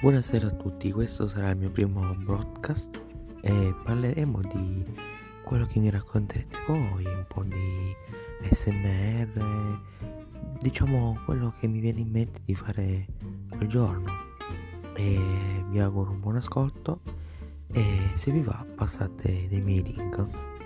Buonasera a tutti, questo sarà il mio primo broadcast e parleremo di quello che mi racconterete voi, un po' di SMR, diciamo quello che mi viene in mente di fare quel giorno. E vi auguro un buon ascolto e se vi va passate dei miei link.